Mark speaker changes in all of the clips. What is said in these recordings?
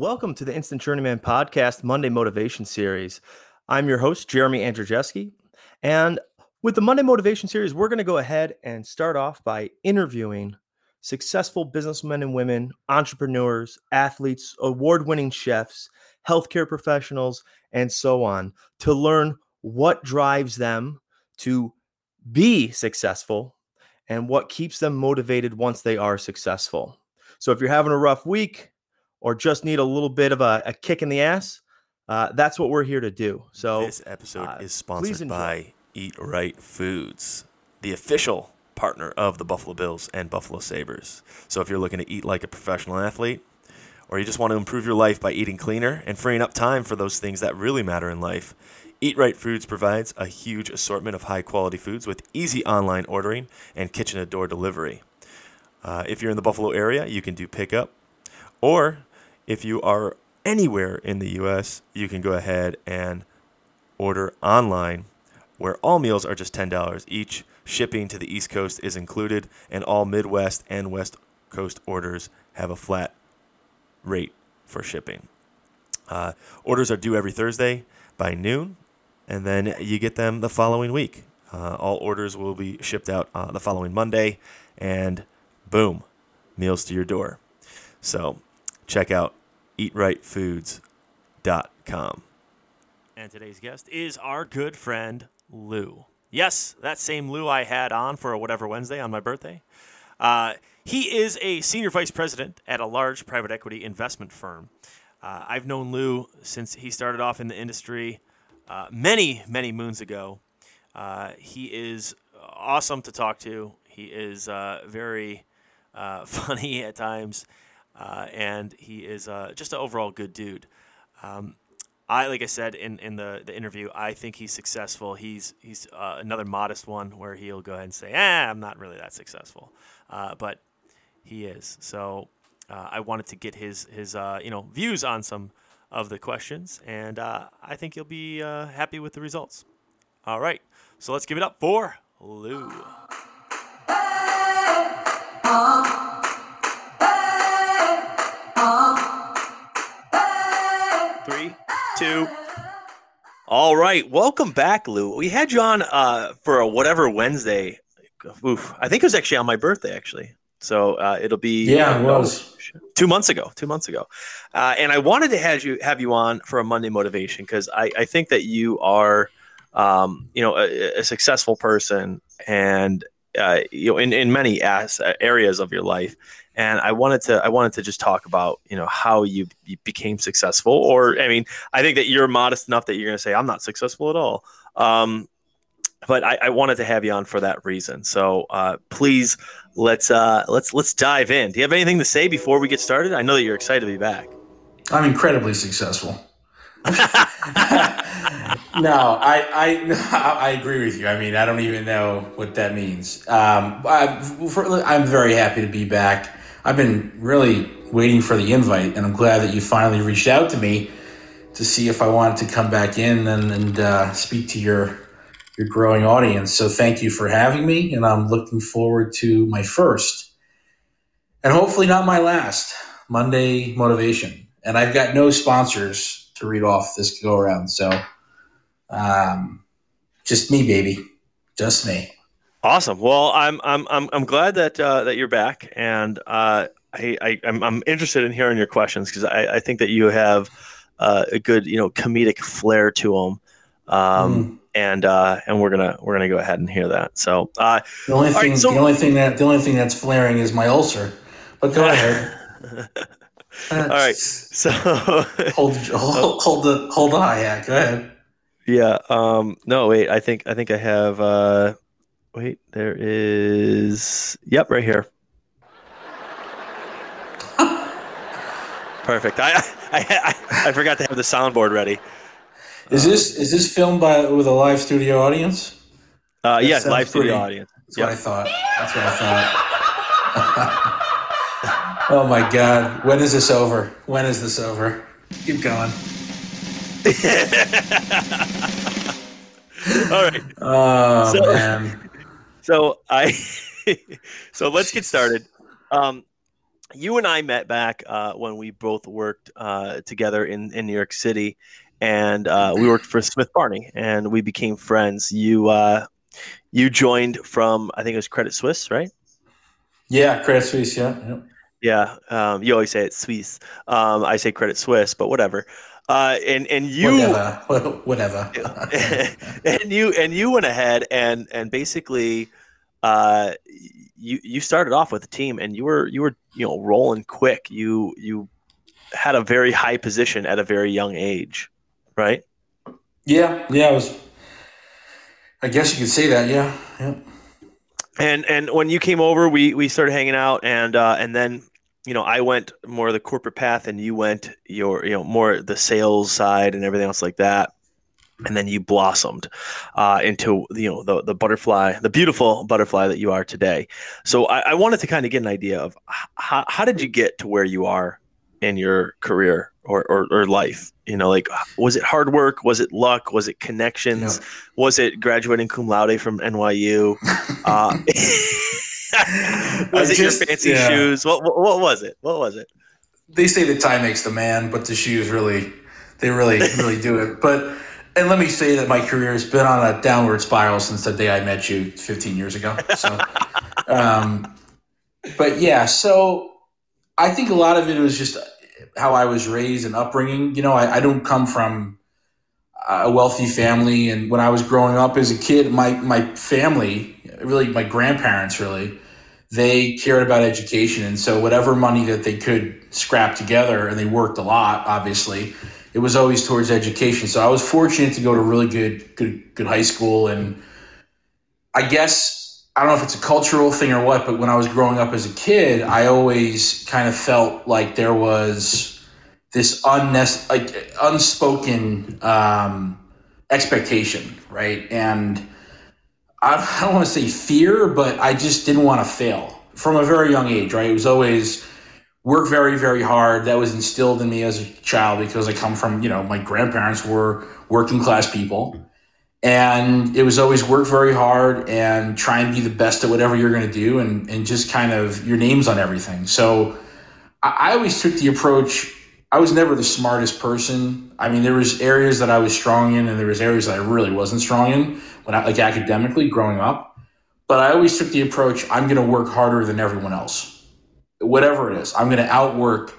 Speaker 1: Welcome to the Instant Journeyman Podcast Monday Motivation Series. I'm your host, Jeremy Andrzejewski. And with the Monday Motivation Series, we're going to go ahead and start off by interviewing successful businessmen and women, entrepreneurs, athletes, award winning chefs, healthcare professionals, and so on to learn what drives them to be successful and what keeps them motivated once they are successful. So if you're having a rough week or just need a little bit of a, a kick in the ass, uh, that's what we're here to do. So
Speaker 2: this episode
Speaker 1: uh,
Speaker 2: is sponsored by Eat Right Foods, the official partner of the Buffalo Bills and Buffalo Sabres. So if you're looking to eat like a professional athlete, or you just want to improve your life by eating cleaner and freeing up time for those things that really matter in life, Eat Right Foods provides a huge assortment of high quality foods with easy online ordering and kitchen to door delivery. Uh, if you're in the Buffalo area, you can do pickup. Or if you are anywhere in the U.S., you can go ahead and order online, where all meals are just $10 each. Shipping to the East Coast is included, and all Midwest and West Coast orders have a flat rate for shipping. Uh, orders are due every Thursday by noon, and then you get them the following week. Uh, all orders will be shipped out uh, the following Monday, and boom, meals to your door. So check out eatrightfoods.com. And today's guest is our good friend Lou. Yes, that same Lou I had on for whatever Wednesday on my birthday. Uh, he is a senior vice president at a large private equity investment firm. Uh, I've known Lou since he started off in the industry uh, many, many moons ago. Uh, he is awesome to talk to. He is uh, very uh, funny at times, uh, and he is uh, just an overall good dude. Um, I, like I said in, in the, the interview, I think he's successful. He's he's uh, another modest one where he'll go ahead and say, "Ah, I'm not really that successful," uh, but he is. So uh, I wanted to get his his uh, you know views on some of the questions, and uh, I think you'll be uh, happy with the results. All right, so let's give it up for Lou. Three, two. All right, welcome back, Lou. We had you on uh, for a whatever Wednesday. Oof, I think it was actually on my birthday, actually. So uh, it'll be
Speaker 3: Yeah, it was.
Speaker 2: two months ago. Two months ago, uh, and I wanted to have you have you on for a Monday motivation because I, I think that you are, um, you know, a, a successful person, and uh, you know, in, in many as, areas of your life. And I wanted to I wanted to just talk about you know how you, you became successful, or I mean, I think that you're modest enough that you're going to say I'm not successful at all. Um, but I, I wanted to have you on for that reason. So uh, please let's uh, let's let's dive in. Do you have anything to say before we get started? I know that you're excited to be back.
Speaker 3: I'm incredibly successful. no, I, I I agree with you. I mean, I don't even know what that means. Um, I, I'm very happy to be back. I've been really waiting for the invite, and I'm glad that you finally reached out to me to see if I wanted to come back in and, and uh, speak to your your growing audience. So thank you for having me, and I'm looking forward to my first, and hopefully not my last Monday motivation. And I've got no sponsors to read off this go around, so um, just me, baby, just me.
Speaker 2: Awesome. Well, I'm I'm I'm, I'm glad that uh, that you're back, and uh, I, I I'm, I'm interested in hearing your questions because I, I think that you have uh, a good you know comedic flair to them. Um, and uh, and we're gonna we're gonna go ahead and hear that. So uh,
Speaker 3: The only thing,
Speaker 2: right, so-
Speaker 3: the only thing that the only thing that's flaring is my ulcer. But go ahead.
Speaker 2: all right. So
Speaker 3: hold, hold, hold the hold the hi hat. Go ahead.
Speaker 2: yeah. Um. No. Wait. I think I think I have. Uh. Wait. There is. Yep. Right here. Perfect. I, I I I forgot to have the soundboard ready.
Speaker 3: Is this is this filmed by with a live studio audience?
Speaker 2: Uh,
Speaker 3: That
Speaker 2: yes,
Speaker 3: sounds
Speaker 2: live studio
Speaker 3: pretty-
Speaker 2: audience.
Speaker 3: That's what I thought. That's what I thought. oh my god! When is this over? When is this over? Keep going.
Speaker 2: All right.
Speaker 3: Oh
Speaker 2: So-
Speaker 3: man.
Speaker 2: So I, so let's get started. Um, you and I met back uh, when we both worked uh, together in, in New York City, and uh, we worked for Smith Barney, and we became friends. You uh, you joined from I think it was Credit Suisse, right?
Speaker 3: Yeah, Credit Suisse. Yeah. yeah.
Speaker 2: Yeah, um, you always say it's Swiss. Um, I say Credit Swiss, but whatever. Uh, and and you
Speaker 3: whatever, whatever.
Speaker 2: and you and you went ahead and and basically, uh, you you started off with the team, and you were you were you know rolling quick. You you had a very high position at a very young age, right?
Speaker 3: Yeah, yeah. I was. I guess you could say that. Yeah, yeah.
Speaker 2: And and when you came over, we we started hanging out, and uh, and then you know, I went more the corporate path and you went your, you know, more the sales side and everything else like that. And then you blossomed uh, into, you know, the, the butterfly, the beautiful butterfly that you are today. So I, I wanted to kind of get an idea of how, how did you get to where you are in your career or, or, or, life? You know, like, was it hard work? Was it luck? Was it connections? Was it graduating cum laude from NYU? Uh, was I it just, your fancy yeah. shoes? What, what, what was it? What was it?
Speaker 3: They say the tie makes the man, but the shoes really, they really, really do it. But and let me say that my career has been on a downward spiral since the day I met you 15 years ago. So, um, but yeah, so I think a lot of it was just how I was raised and upbringing. You know, I, I don't come from a wealthy family, and when I was growing up as a kid, my my family, really my grandparents, really they cared about education. And so whatever money that they could scrap together, and they worked a lot, obviously, it was always towards education. So I was fortunate to go to really good, good, good high school. And I guess, I don't know if it's a cultural thing or what, but when I was growing up as a kid, I always kind of felt like there was this unnecess- like unspoken um, expectation, right? And I don't want to say fear, but I just didn't want to fail from a very young age, right? It was always work very, very hard. That was instilled in me as a child because I come from, you know, my grandparents were working class people. And it was always work very hard and try and be the best at whatever you're going to do and, and just kind of your name's on everything. So I, I always took the approach I was never the smartest person. I mean, there was areas that I was strong in, and there was areas that I really wasn't strong in when I like academically growing up. But I always took the approach: I'm going to work harder than everyone else, whatever it is. I'm going to outwork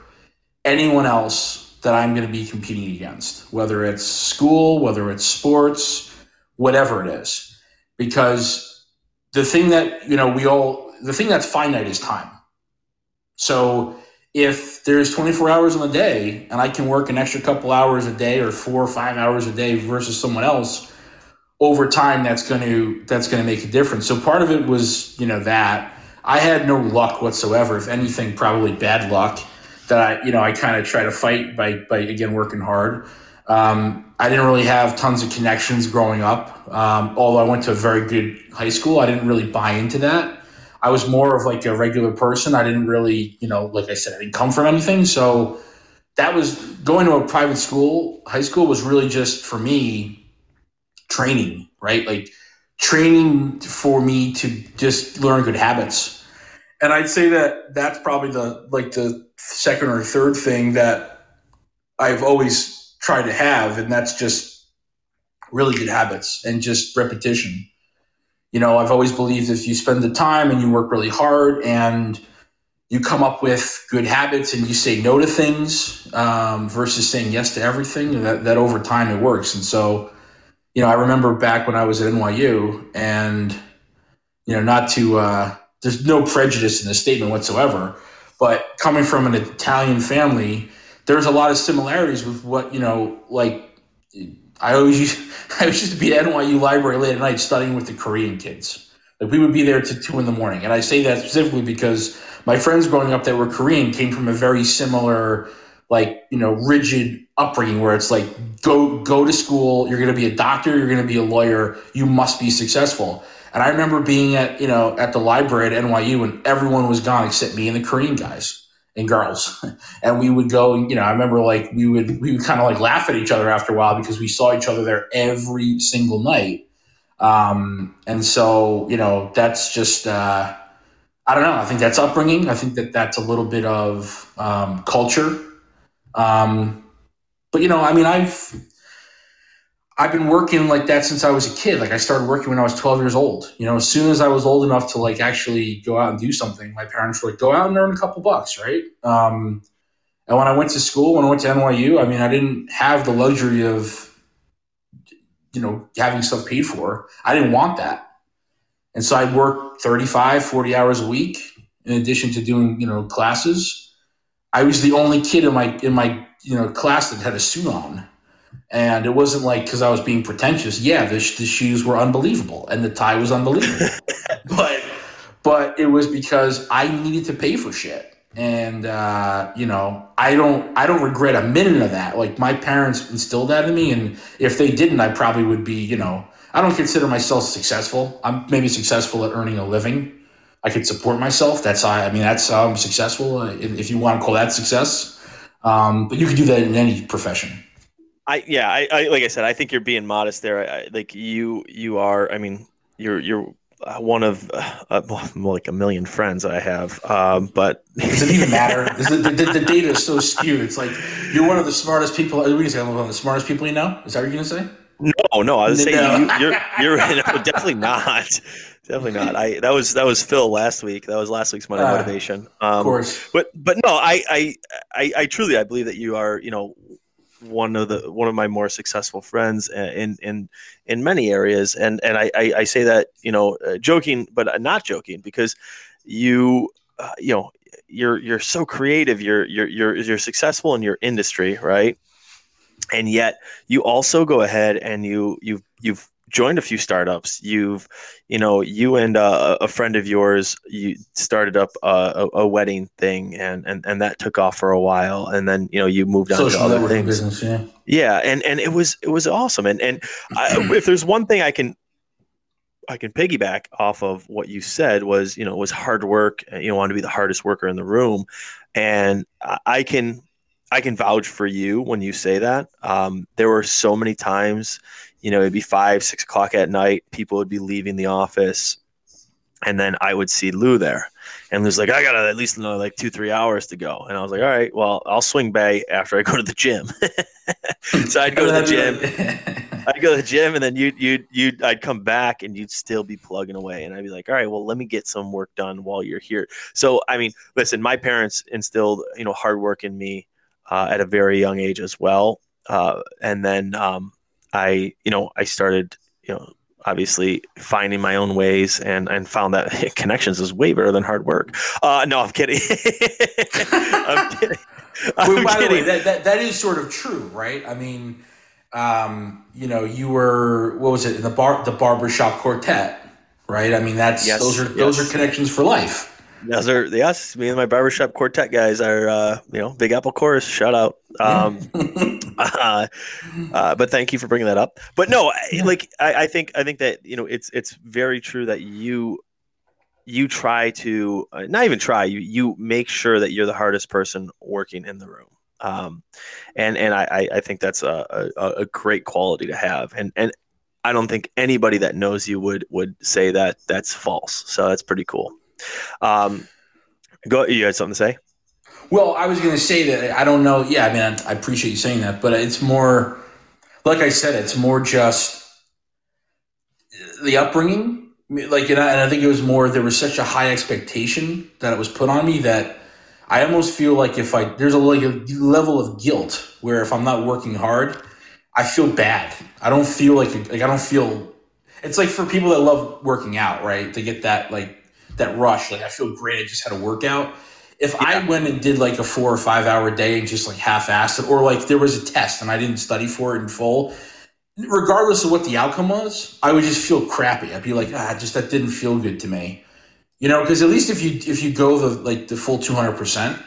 Speaker 3: anyone else that I'm going to be competing against, whether it's school, whether it's sports, whatever it is, because the thing that you know we all the thing that's finite is time. So if there's 24 hours in a day and I can work an extra couple hours a day or four or five hours a day versus someone else, over time that's going to that's going to make a difference. So part of it was you know that I had no luck whatsoever. If anything, probably bad luck that I you know I kind of try to fight by by again working hard. Um, I didn't really have tons of connections growing up. Um, although I went to a very good high school, I didn't really buy into that. I was more of like a regular person. I didn't really, you know, like I said, I didn't come from anything. So that was going to a private school, high school was really just for me training, right? Like training for me to just learn good habits. And I'd say that that's probably the like the second or third thing that I've always tried to have, and that's just really good habits and just repetition you know, I've always believed if you spend the time and you work really hard and you come up with good habits and you say no to things um, versus saying yes to everything, that, that over time it works. And so, you know, I remember back when I was at NYU and, you know, not to, uh, there's no prejudice in the statement whatsoever, but coming from an Italian family, there's a lot of similarities with what, you know, like I always used, I used to be at NYU library late at night studying with the Korean kids. Like we would be there to two in the morning, and I say that specifically because my friends growing up that were Korean came from a very similar, like you know, rigid upbringing where it's like go go to school, you're going to be a doctor, you're going to be a lawyer, you must be successful. And I remember being at you know at the library at NYU and everyone was gone except me and the Korean guys and girls. And we would go, you know, I remember like we would we would kind of like laugh at each other after a while because we saw each other there every single night. Um, and so, you know, that's just uh, I don't know. I think that's upbringing. I think that that's a little bit of um, culture. Um, but you know, I mean, I've I've been working like that since I was a kid. Like I started working when I was 12 years old. You know, as soon as I was old enough to like actually go out and do something, my parents were like, "Go out and earn a couple bucks," right? Um, and when I went to school, when I went to NYU, I mean, I didn't have the luxury of you know having stuff paid for. I didn't want that. And so I worked 35, 40 hours a week in addition to doing, you know, classes. I was the only kid in my in my, you know, class that had a suit on. And it wasn't like because I was being pretentious. Yeah, the, the shoes were unbelievable and the tie was unbelievable. but but it was because I needed to pay for shit. And uh, you know, I don't I don't regret a minute of that. Like my parents instilled that in me, and if they didn't, I probably would be, you know, I don't consider myself successful. I'm maybe successful at earning a living. I could support myself. That's how, I mean, that's how I'm successful. Uh, if you want to call that success, um, but you could do that in any profession.
Speaker 2: I yeah, I, I like I said, I think you're being modest there. I, like you, you are. I mean, you're you're uh, one of uh, like a million friends I have. Um, but
Speaker 3: does it even matter? the, the, the, data is so skewed. It's like you're one of the smartest people. Are you say? I'm one of the smartest people you know. Is that what you're gonna say?
Speaker 2: No, no, I was no. saying you, are you're, you're no, definitely not. Definitely not. I that was that was Phil last week. That was last week's Monday uh, motivation.
Speaker 3: Um, of course,
Speaker 2: but but no, I, I I I truly I believe that you are you know one of the one of my more successful friends in in in many areas, and and I I, I say that you know uh, joking, but not joking because you uh, you know you're you're so creative. You're you're you're you're successful in your industry, right? and yet you also go ahead and you you've you've joined a few startups you've you know you and uh, a friend of yours you started up a, a, wedding thing and, and and that took off for a while and then you know you moved on Social to other things
Speaker 3: business, yeah.
Speaker 2: yeah and and it was it was awesome and and I, if there's one thing i can I can piggyback off of what you said was, you know, was hard work. You know, want to be the hardest worker in the room, and I can I can vouch for you when you say that. Um, there were so many times, you know, it'd be five, six o'clock at night. People would be leaving the office, and then I would see Lou there, and Lou's like, "I got at least another like two, three hours to go." And I was like, "All right, well, I'll swing by after I go to the gym." so I'd go to the gym. I'd go to the gym, and then you you you I'd come back, and you'd still be plugging away, and I'd be like, "All right, well, let me get some work done while you're here." So I mean, listen, my parents instilled you know hard work in me uh, at a very young age as well. Uh, and then um, I, you know, I started, you know, obviously finding my own ways and and found that connections is way better than hard work. Uh, no, I'm kidding. I'm
Speaker 3: kidding. I'm well, by kidding. the way, that, that that is sort of true, right? I mean, um, you know, you were what was it in the bar the barbershop quartet, right? I mean, that's yes, those are yes. those are connections for life.
Speaker 2: Yes, sir. Yes, me and my barbershop quartet guys are, uh, you know, Big Apple Chorus. Shout out. Um, uh, uh, but thank you for bringing that up. But no, yeah. like I, I, think I think that you know it's it's very true that you you try to uh, not even try you you make sure that you're the hardest person working in the room. Um, and and I I think that's a, a, a great quality to have. And and I don't think anybody that knows you would would say that that's false. So that's pretty cool. Um, go. You had something to say?
Speaker 3: Well, I was going to say that I don't know. Yeah, I mean, I, appreciate you saying that, but it's more, like I said, it's more just the upbringing. Like, and I, and I think it was more. There was such a high expectation that it was put on me that I almost feel like if I there's a like a level of guilt where if I'm not working hard, I feel bad. I don't feel like like I don't feel. It's like for people that love working out, right? They get that like that rush. Like I feel great. I just had a workout. If yeah. I went and did like a four or five hour day and just like half assed it, or like there was a test and I didn't study for it in full, regardless of what the outcome was, I would just feel crappy. I'd be like, ah, just that didn't feel good to me. You know, because at least if you if you go the like the full two hundred percent,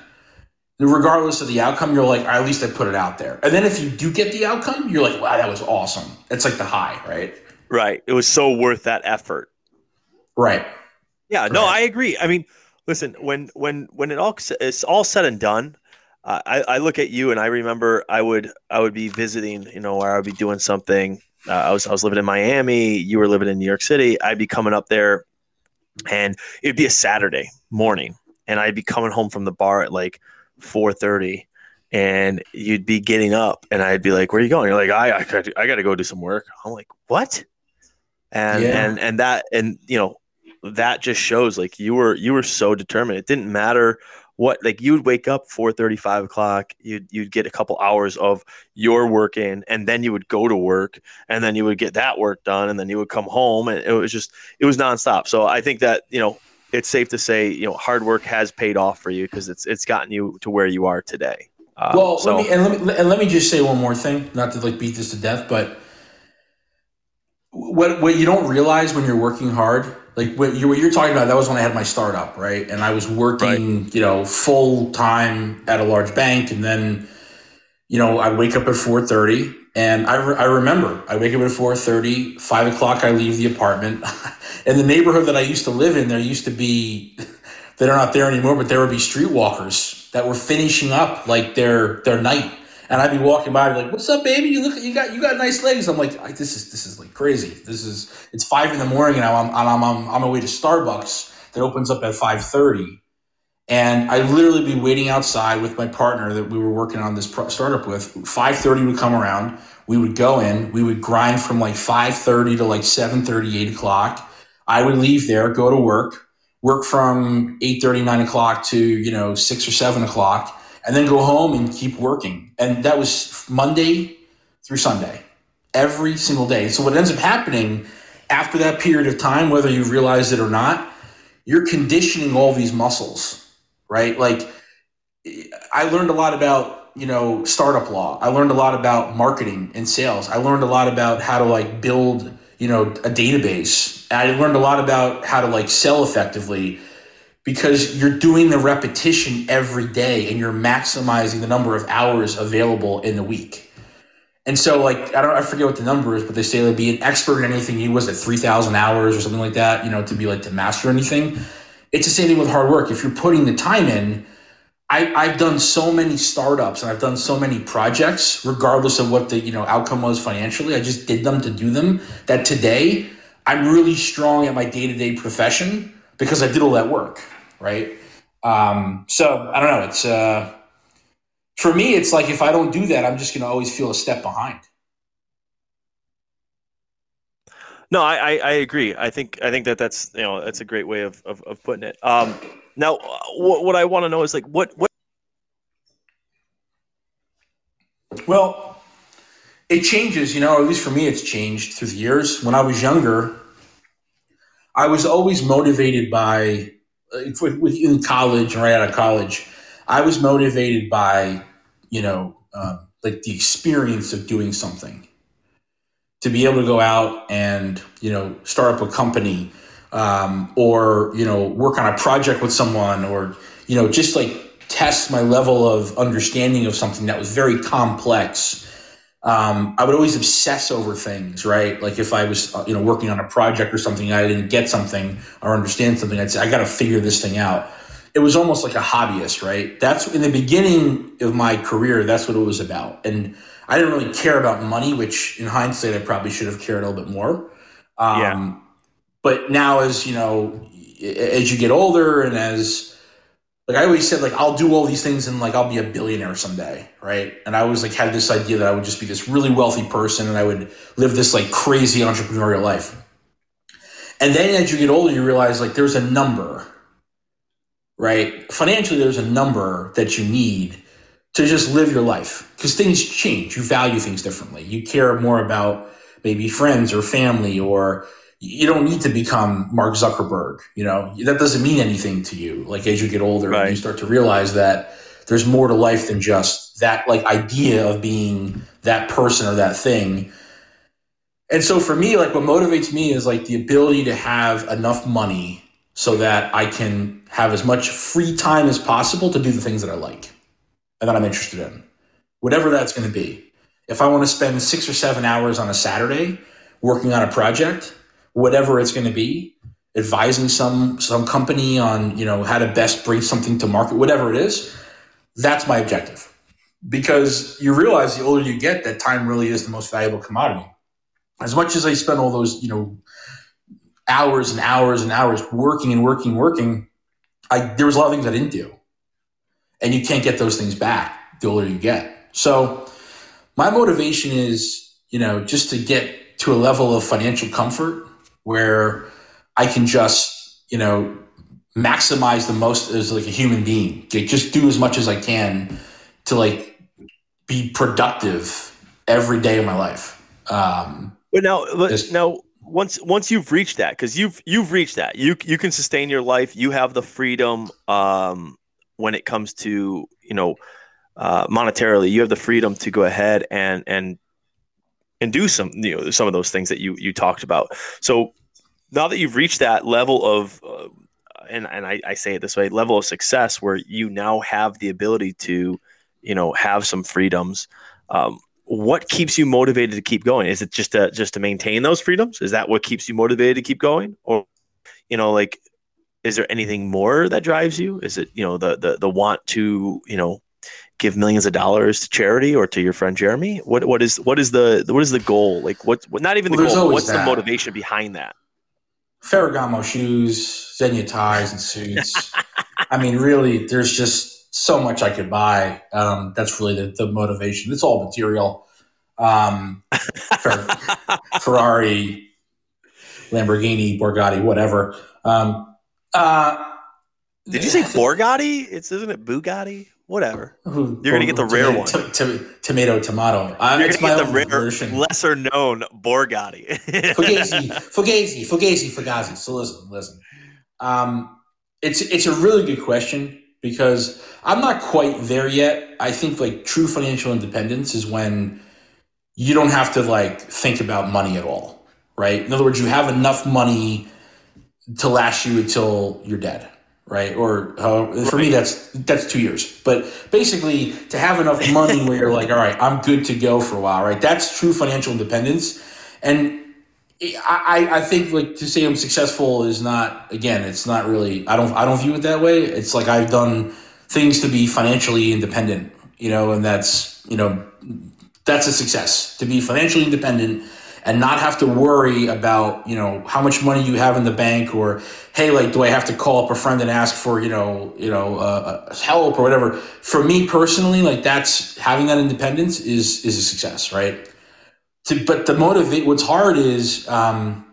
Speaker 3: regardless of the outcome, you're like, at least I put it out there. And then if you do get the outcome, you're like, wow, that was awesome. It's like the high, right?
Speaker 2: Right. It was so worth that effort.
Speaker 3: Right.
Speaker 2: Yeah, no, I agree. I mean, listen, when when when it all it's all said and done, uh, I, I look at you and I remember I would I would be visiting, you know, or I would be doing something. Uh, I was I was living in Miami. You were living in New York City. I'd be coming up there, and it'd be a Saturday morning, and I'd be coming home from the bar at like four thirty, and you'd be getting up, and I'd be like, "Where are you going?" You're like, "I I got to go do some work." I'm like, "What?" And
Speaker 3: Yeah.
Speaker 2: and and that and you know that just shows like you were you were so determined. It didn't matter what like you would wake up 4 5 o'clock you'd you'd get a couple hours of your work in and then you would go to work and then you would get that work done and then you would come home and it was just it was nonstop so i think that you know it's safe to say you know hard work has paid off for you because it's it's gotten you to where you are today um,
Speaker 3: Well,
Speaker 2: so
Speaker 3: let me and let me and let me just say one more thing, not to like beat this to death, but what what you don't realize when you're working hard, like what you what you're talking about, that was when I had my startup, right? And I was working, you know, full time at a large bank, and then, you know, I wake up at four thirty, and I, re- I remember I wake up at 4.30, 5 o'clock I leave the apartment. and the neighborhood that I used to live in, there used to be they're not there anymore, but there would be streetwalkers that were finishing up like their their night. And I'd be walking by, be like, "What's up, baby? You look, you got, you got nice legs." I'm like, "This is, this is like crazy. This is, it's five in the morning, and I'm, I'm, I'm, on my way to Starbucks that opens up at five thirty, and I literally be waiting outside with my partner that we were working on this pro- startup with. Five thirty would come around, we would go in, we would grind from like five thirty to like 7:30, 8 o'clock. I would leave there, go to work, work from 8.30 9 o'clock to you know 6 or 7 o'clock and then go home and keep working. And that was monday through sunday every single day. So what ends up happening after that period of time whether you realize it or not you're conditioning all these muscles right? Like i learned a lot about you know startup law. I learned a lot about marketing and sales. I learned a lot about how to like build you know a database. I learned a lot about how to like sell effectively because you're doing the repetition every day and you're maximizing the number of hours available in the week and so like i don't i forget what the number is but they say to be an expert in anything you was at 3000 hours or something like that you know to be like to master anything it's the same thing with hard work if you're putting the time in I, I've done so many startups and I've done so many projects, regardless of what the you know outcome was financially. I just did them to do them. That today I'm really strong at my day to day profession because I did all that work, right? Um, so I don't know. It's uh, for me, it's like if I don't do that, I'm just gonna always feel a step behind.
Speaker 2: No, I, I, I agree. I think I think that that's you know that's a great way of, of, of putting it. Um, now, what, what I want to know is like what what
Speaker 3: Well, it changes, you know, at least for me, it's changed through the years. When I was younger, I was always motivated by, with- with- in college, right out of college, I was motivated by, you know, um, like the experience of doing something. To be able to go out and, you know, start up a company um, or, you know, work on a project with someone or, you know, just like test my level of understanding of something that was very complex. Um, I would always obsess over things, right? Like if I was, uh, you know, working on a project or something, I didn't get something or understand something, I'd say, I got to figure this thing out. It was almost like a hobbyist, right? That's in the beginning of my career. That's what it was about, and I didn't really care about money, which in hindsight, I probably should have cared a little bit more. Um,
Speaker 2: Yeah.
Speaker 3: But now, as you know, as you get older, and as like I always said, like I'll do all these things and like I'll be a billionaire someday, right? And I always like had this idea that I would just be this really wealthy person and I would live this like crazy entrepreneurial life. And then as you get older, you realize like there's a number, right? Financially, there's a number that you need to just live your life because things change. You value things differently. You care more about maybe friends or family or you don't need to become Mark Zuckerberg. You know, that doesn't mean anything to you. Like as you get older,
Speaker 2: Right.
Speaker 3: you start to realize that there's more to life than just that like idea of being that person or that thing. And so for me, like what motivates me is like the ability to have enough money so that I can have as much free time as possible to do the things that I like and that I'm interested in. Whatever that's going to be. If I want to spend 6 or 7 hours on a Saturday working on a project, whatever it's going to be, advising some some company on, you know, how to best bring something to market, whatever it is, that's my objective. Because you realize the older you get that time really is the most valuable commodity. As much as I spend all those, you know, hours and hours and hours working and working, working, I there was a lot of things I didn't do, and you can't get those things back the older you get. So my motivation is, you know, just to get to a level of financial comfort where I can just, you know, maximize the most as like a human being. Like just do as much as I can to like be productive every day of my life. Um,
Speaker 2: but now, but now, once once you've reached that, because you've you've reached that, you you can sustain your life. You have the freedom um, when it comes to you know uh, monetarily. You have the freedom to go ahead and and and do some you know some of those things that you you talked about. So now that you've reached that level of uh, and and I, I say it this way level of success where you now have the ability to you know have some freedoms um, what keeps you motivated to keep going? Is it just to just to maintain those freedoms? Is that what keeps you motivated to keep going? Or you know like is there anything more that drives you? Is it you know the the, the want to you know give millions of dollars to charity or to your friend jeremy what what is what is the what is the goal like what, what not even the well, goal what's that. the motivation behind that
Speaker 3: Ferragamo shoes, Zegna ties and suits. I mean, really, there's just so much I could buy. Um, that's really the, the, motivation. It's all material. Um, Ferrari, Lamborghini, Bugatti, whatever. Um, uh,
Speaker 2: Did you say Borgatti? It's isn't it Bugatti? Whatever. You're gonna get the rare one.
Speaker 3: T- t- tomato, tomato.
Speaker 2: Um, You're gonna get the rare, version. lesser known Borgatti.
Speaker 3: Fugazi, Fugazi, Fugazi, Fugazi. So listen, listen. Um, it's it's a really good question because I'm not quite there yet. I think like true financial independence is when you don't have to like think about money at all, right? In other words, you have enough money to last you until you're dead right? Or uh, for right. me, that's that's two years. But basically, to have enough money where you're like, all right, I'm good to go for a while, right? That's true financial independence. And I, I think like to say I'm successful is not again, it's not really. I don't I don't view it that way. It's like I've done things to be financially independent, you know, and that's you know that's a success to be financially independent and not have to worry about you know how much money you have in the bank or hey like do i have to call up a friend and ask for you know you know uh, uh, help or whatever? For me personally like that's having that independence is is a success right? To, but the motivate what's hard is um,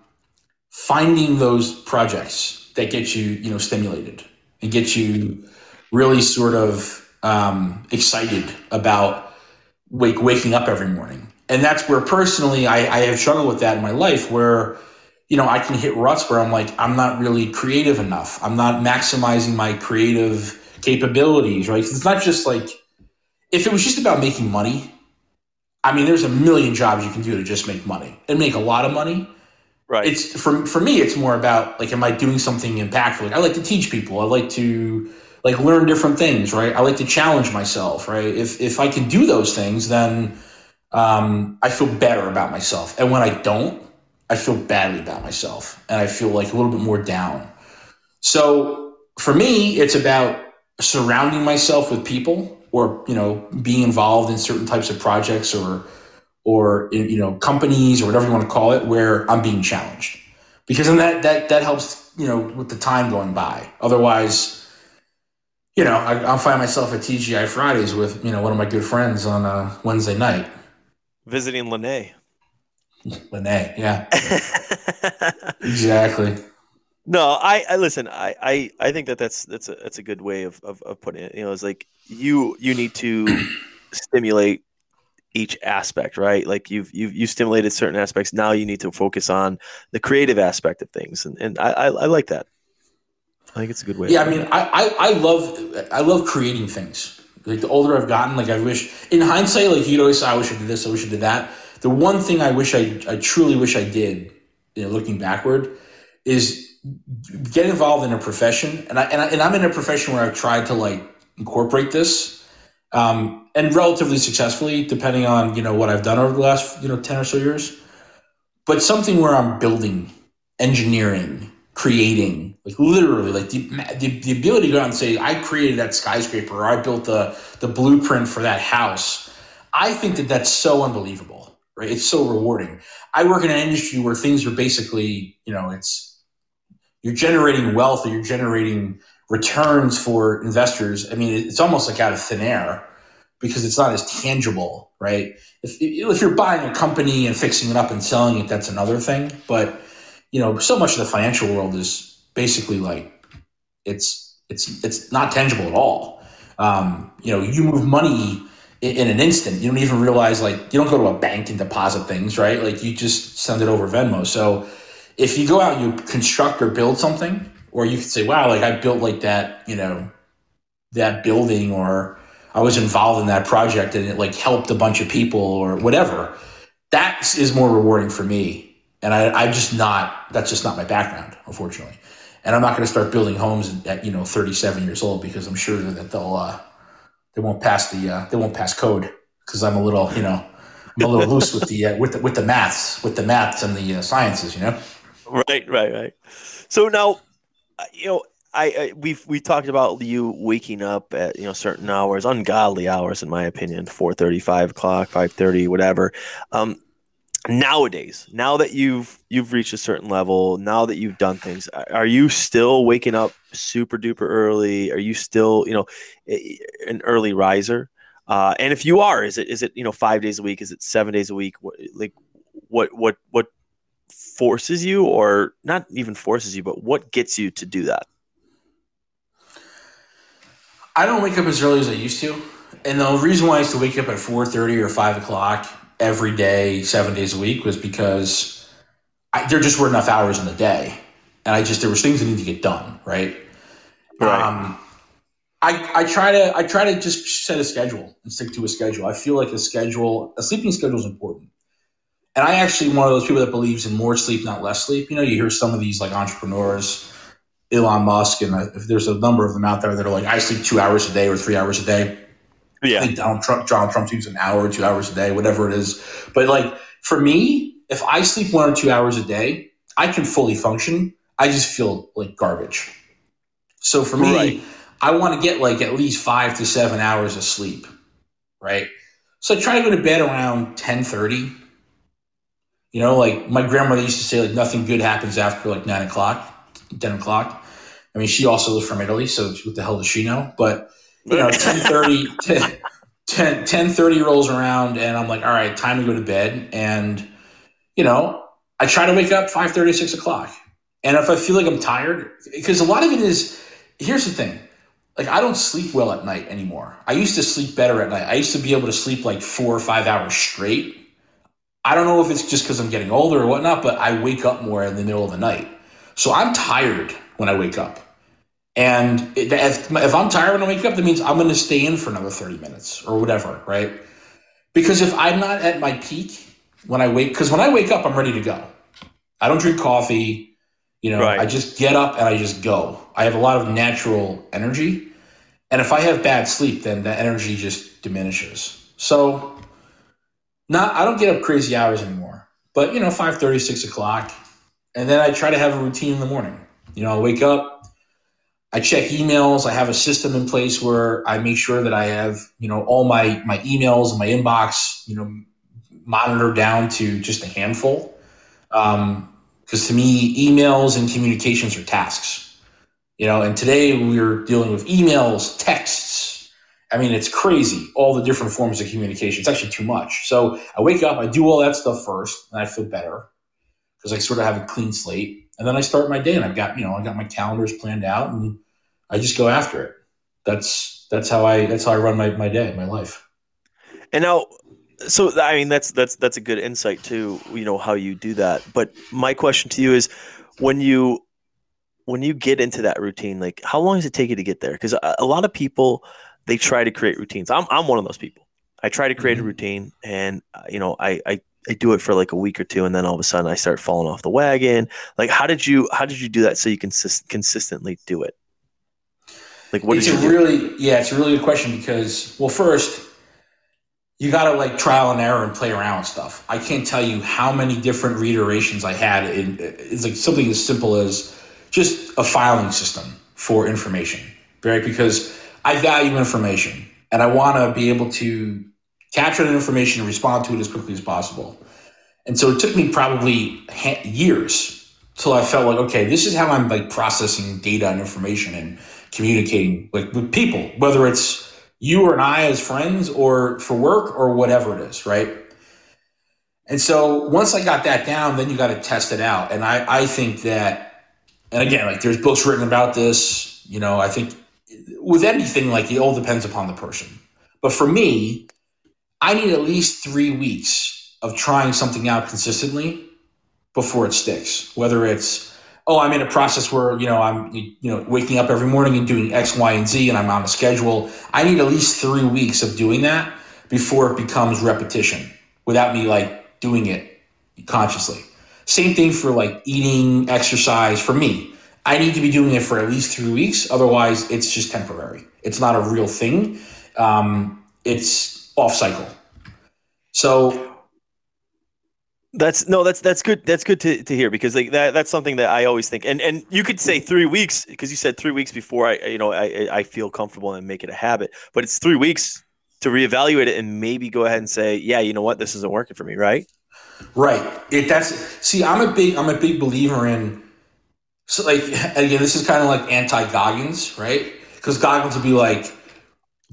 Speaker 3: finding those projects that get you you know stimulated and get you really sort of um, excited about wake, waking up every morning and that's where personally I, I have struggled with that in my life where you know i can hit ruts where i'm like i'm not really creative enough. I'm not maximizing my creative capabilities right? It's not just like if it was just about making money i mean there's a million jobs you can do to just make money and make a lot of money. Right. It's for, for me it's more about like am i doing something impactful? Like i like to teach people. I like to like learn different things right? I like to challenge myself right? If if i can do those things then um, I feel better about myself. And when I don't, I feel badly about myself and I feel like a little bit more down. So for me, it's about surrounding myself with people or, you know, being involved in certain types of projects or, or, you know, companies or whatever you want to call it, where I'm being challenged because then that, that, that helps, you know, with the time going by. Otherwise, you know, I, will find myself at TGI Fridays with, you know, one of my good friends on a Wednesday night
Speaker 2: visiting Lene.
Speaker 3: Lene, yeah, exactly.
Speaker 2: No, I, I listen. I, I, I think that that's that's a that's a good way of, of, of putting it. You know, it's like you you need to stimulate each aspect, right? Like you've you've you stimulated certain aspects. Now you need to focus on the creative aspect of things, and and I I, I like that. I think it's a good way.
Speaker 3: Yeah, I mean, I, I I love I love creating things. Like the older I've gotten, like I wish, in hindsight, like you'd always say, I wish I did this, I wish I did that. The one thing I wish I, I truly wish I did, you know, looking backward, is get involved in a profession. And I, and I and I'm in a profession where I've tried to like incorporate this, um, and relatively successfully, depending on you know what I've done over the last you know ten or so years. But something where I'm building, engineering, creating, like literally, like the, the, the ability to go out and say, I created that skyscraper or I built the, the blueprint for that house. I think that that's so unbelievable, right? It's so rewarding. I work in an industry where things are basically, you know, it's, you're generating wealth or you're generating returns for investors, I mean, it's almost like out of thin air because it's not as tangible, right? If, if you're buying a company and fixing it up and selling it, that's another thing. But you know, so much of the financial world is basically like it's it's it's not tangible at all. Um, you know, you move money in, in, an instant. You don't even realize like you don't go to a bank and deposit things, right? Like you just send it over Venmo. So if you go out and you construct or build something, or you could say, wow, like I built like that, you know, that building or I was involved in that project and it like helped a bunch of people or whatever. That is more rewarding for me. And I, I'm just not, that's just not my background, unfortunately. And I'm not going to start building homes at, you know, 37 years old because I'm sure that they'll, uh, they won't pass the, uh, they won't pass code because I'm a little, you know, I'm a little loose with the, uh, with the, with the maths, with the maths and the uh, sciences, you know?
Speaker 2: Right, right, right. So now, uh, you know, I, I we've we talked about you waking up at you know certain hours, ungodly hours in my opinion, 4:30, 5 o'clock, five thirty, whatever. Um, nowadays, now that you've you've reached a certain level, now that you've done things, are you still waking up super duper early? Are you still you know an early riser? Uh, and if you are, is it is it you know five days a week? Is it seven days a week? What, like what what what forces you, or not even forces you, but what gets you to do that?
Speaker 3: I don't wake up as early as I used to, and the reason why I used to wake up at four thirty or five o'clock every day, seven days a week, was because I, there just were enough hours in the day, and I just there was things that needed to get done, right? Right. Um, I, I try to I try to just set a schedule and stick to a schedule. I feel like a schedule, a sleeping schedule is important. And I actually one of those people that believes in more sleep, not less sleep. You know, you hear some of these like entrepreneurs Elon Musk, and if there's a number of them out there that are like, I sleep two hours a day or three hours a day. Yeah. I think Donald Trump, Donald Trump sleeps an hour or two hours a day, whatever it is. But like for me, if I sleep one or two hours a day, I can fully function. I just feel like garbage. So for me, right. I want to get like at least five to seven hours of sleep. Right. So I try to go to bed around 10 30. You know, like my grandmother used to say, like nothing good happens after like nine o'clock, 10 o'clock. I mean, she also was from Italy, so what the hell does she know? But you know, 10, 10, 10 30 rolls around, and I'm like, all right, time to go to bed. And you know, I try to wake up 5 30, 6 o'clock. And if I feel like I'm tired, because a lot of it is, here's the thing. Like I don't sleep well at night anymore. I used to sleep better at night. I used to be able to sleep like four or five hours straight. I don't know if it's just because I'm getting older or whatnot, but I wake up more in the middle of the night. So I'm tired when I wake up. And if, if I'm tired when I wake up, that means I'm going to stay in for another 30 minutes or whatever, right? Because if I'm not at my peak when I wake, because when I wake up, I'm ready to go. I don't drink coffee. You know, right. I just get up and I just go. I have a lot of natural energy. And if I have bad sleep, then that energy just diminishes. So not I don't get up crazy hours anymore. But you know, 5 30, 6 o'clock. And then I try to have a routine in the morning. You know, I wake up, I check emails. I have a system in place where I make sure that I have, you know, all my my emails and my inbox, you know, monitored down to just a handful. Because um, to me, emails and communications are tasks. You know, and today we're dealing with emails, texts. I mean, it's crazy all the different forms of communication. It's actually too much. So I wake up, I do all that stuff first, and I feel better because I sort of have a clean slate. And then I start my day and I've got, you know, I got my calendars planned out and I just go after it. That's that's how I that's how I run my, my day, my life.
Speaker 2: And now so I mean that's that's that's a good insight too, you know, how you do that. But my question to you is when you when you get into that routine, like how long does it take you to get there? Because a, a lot of people they try to create routines. I'm I'm one of those people. I try to create mm-hmm. a routine, and uh, you know, I, I I do it for like a week or two, and then all of a sudden I start falling off the wagon. Like, how did you how did you do that so you can consist- consistently do it?
Speaker 3: Like, what? It's a really yeah, it's a really good question because well, first you got to like trial and error and play around with stuff. I can't tell you how many different reiterations I had. In, it's like something as simple as just a filing system for information, right? Because I value information and I want to be able to capture that information and respond to it as quickly as possible. And so it took me probably years till I felt like, okay, this is how I'm like processing data and information and communicating like with people, whether it's you or I as friends or for work or whatever it is, right? And so once I got that down, then you got to test it out. And I, I think that, and again, like there's books written about this, you know, I think with anything, like it all depends upon the person. But for me, I need at least three weeks of trying something out consistently before it sticks. Whether it's, oh, I'm in a process where, you know, I'm, you know, waking up every morning and doing X, Y, and Z and I'm on a schedule. I need at least three weeks of doing that before it becomes repetition without me like doing it consciously. Same thing for like eating, exercise. For me, I need to be doing it for at least three weeks. Otherwise, it's just temporary. It's not a real thing. Um, it's off cycle. So
Speaker 2: that's no, that's that's good. That's good to, to hear because like that that's something that I always think. And and you could say three weeks because you said three weeks before I you know I I feel comfortable and make it a habit. But it's three weeks to reevaluate it and maybe go ahead and say, yeah, you know what, this isn't working for me, right?
Speaker 3: Right. It that's see, I'm a big I'm a big believer in so like again, this is kind of like anti Goggins, right? Because Goggins would be like,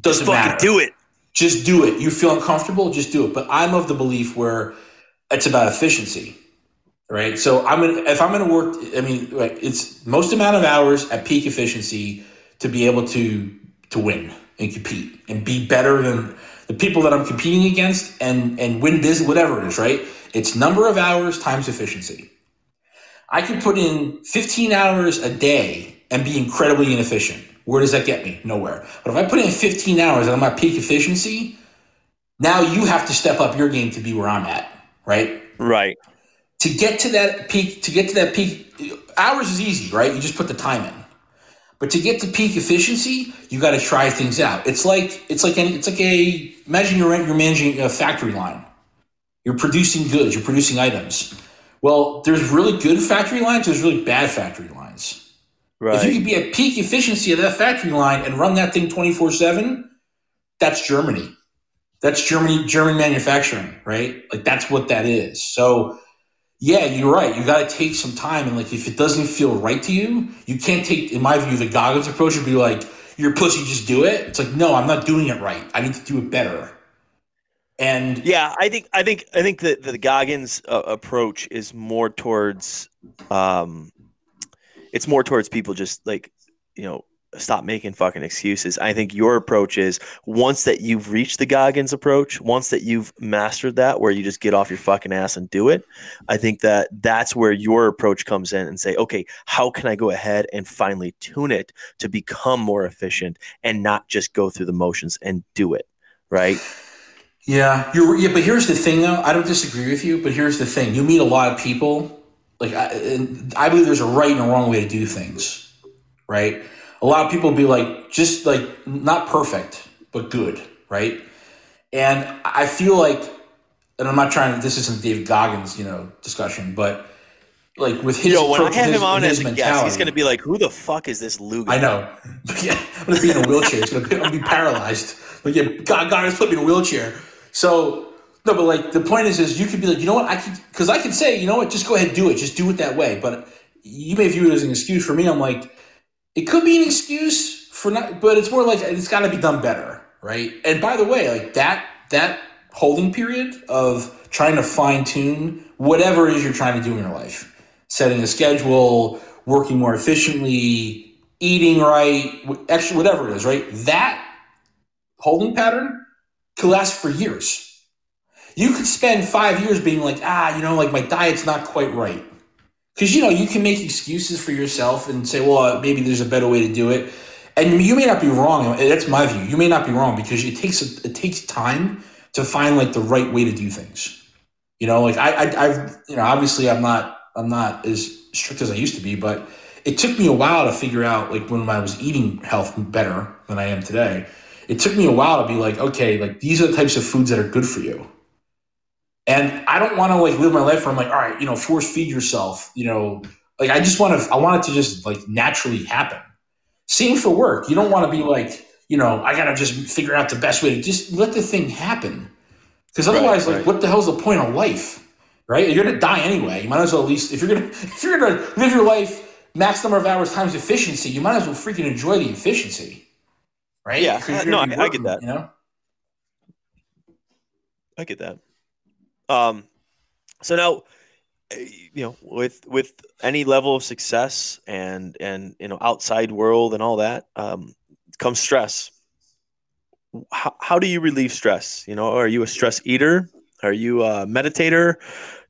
Speaker 3: doesn't
Speaker 2: Just
Speaker 3: matter.
Speaker 2: do it.
Speaker 3: Just do it. You feel uncomfortable, just do it. But I'm of the belief where it's about efficiency. Right. So I'm gonna if I'm gonna work I mean like it's most amount of hours at peak efficiency to be able to to win and compete and be better than the people that I'm competing against and and win business, whatever it is, right? It's number of hours times efficiency. I can put in 15 hours a day and be incredibly inefficient. Where does that get me? Nowhere. But if I put in 15 hours and I'm at peak efficiency, now you have to step up your game to be where I'm at, right?
Speaker 2: Right.
Speaker 3: To get to that peak, to get to that peak, hours is easy, right? You just put the time in. But to get to peak efficiency, you got to try things out. It's like it's like an, it's like a imagine you're you're managing a factory line. You're producing goods. You're producing items. Well, there's really good factory lines. There's really bad factory lines. Right. If you could be at peak efficiency of that factory line and run that thing 24 seven, that's Germany. That's Germany, German manufacturing, right? Like that's what that is. So yeah, you're right. You got to take some time, and like if it doesn't feel right to you, you can't take. In my view, the Goggins approach would be like, "You're pussy, just do it." It's like, no, I'm not doing it right. I need to do it better. And
Speaker 2: yeah, I think I think I think that the Goggins uh, approach is more towards, um, it's more towards people just like you know stop making fucking excuses. I think your approach is once that you've reached the Goggins approach, once that you've mastered that, where you just get off your fucking ass and do it. I think that that's where your approach comes in and say, okay, how can I go ahead and finally tune it to become more efficient and not just go through the motions and do it, right?
Speaker 3: Yeah, you're. Yeah, but here's the thing, though. I don't disagree with you, but here's the thing: you meet a lot of people. Like, I, I believe there's a right and a wrong way to do things, right? a lot of people be like just like not perfect but good right and i feel like and i'm not trying to this isn't dave goggins you know discussion but like with his
Speaker 2: you know, when I have him on as a guest, he's going to be like, "Who the fuck is this Lugan?"
Speaker 3: I know. yeah, I'm going to be in a wheelchair. It's to be, I'm going to be paralyzed. But yeah, God, God has put me in a wheelchair. So no, but like the point is, is you could be like, you know what, I could, because I could say, you know what, just go ahead, and do it, just do it that way. But you may view it as an excuse. For me, I'm like, it could be an excuse for not, but it's more like it's got to be done better, right? And by the way, like that that holding period of trying to fine tune whatever it is you're trying to do in your life, setting a schedule, working more efficiently, eating right, extra whatever it is, right? That holding pattern could last for years. You could spend five years being like, ah, you know, like my diet's not quite right because you know you can make excuses for yourself and say, well, maybe there's a better way to do it, and you may not be wrong. That's my view. You may not be wrong because it takes it takes time to find like the right way to do things. You know, like I, I, I've you know, obviously I'm not I'm not as strict as I used to be, but it took me a while to figure out like when I was eating health better than I am today. It took me a while to be like, okay, like these are the types of foods that are good for you and I don't want to like live my life where I'm like, all right, you know, force feed yourself, you know, like I just want to, I want it to just like naturally happen. Same for work. You don't want to be like, you know, I got to just figure out the best way to just let the thing happen. Because otherwise, right, like, right. what the hell's the point of life? Right? You're going to die anyway. You might as well at least, if you're going to, if you're to live your life max number of hours times efficiency, you might as well freaking enjoy the efficiency, right?
Speaker 2: Yeah, no,
Speaker 3: gonna
Speaker 2: I- I get that.
Speaker 3: You know,
Speaker 2: I get that. Um, so now, eh, you know, with with any level of success and and you know outside world and all that, um, comes stress. How how do you relieve stress? You know, are you a stress eater? Are you a meditator?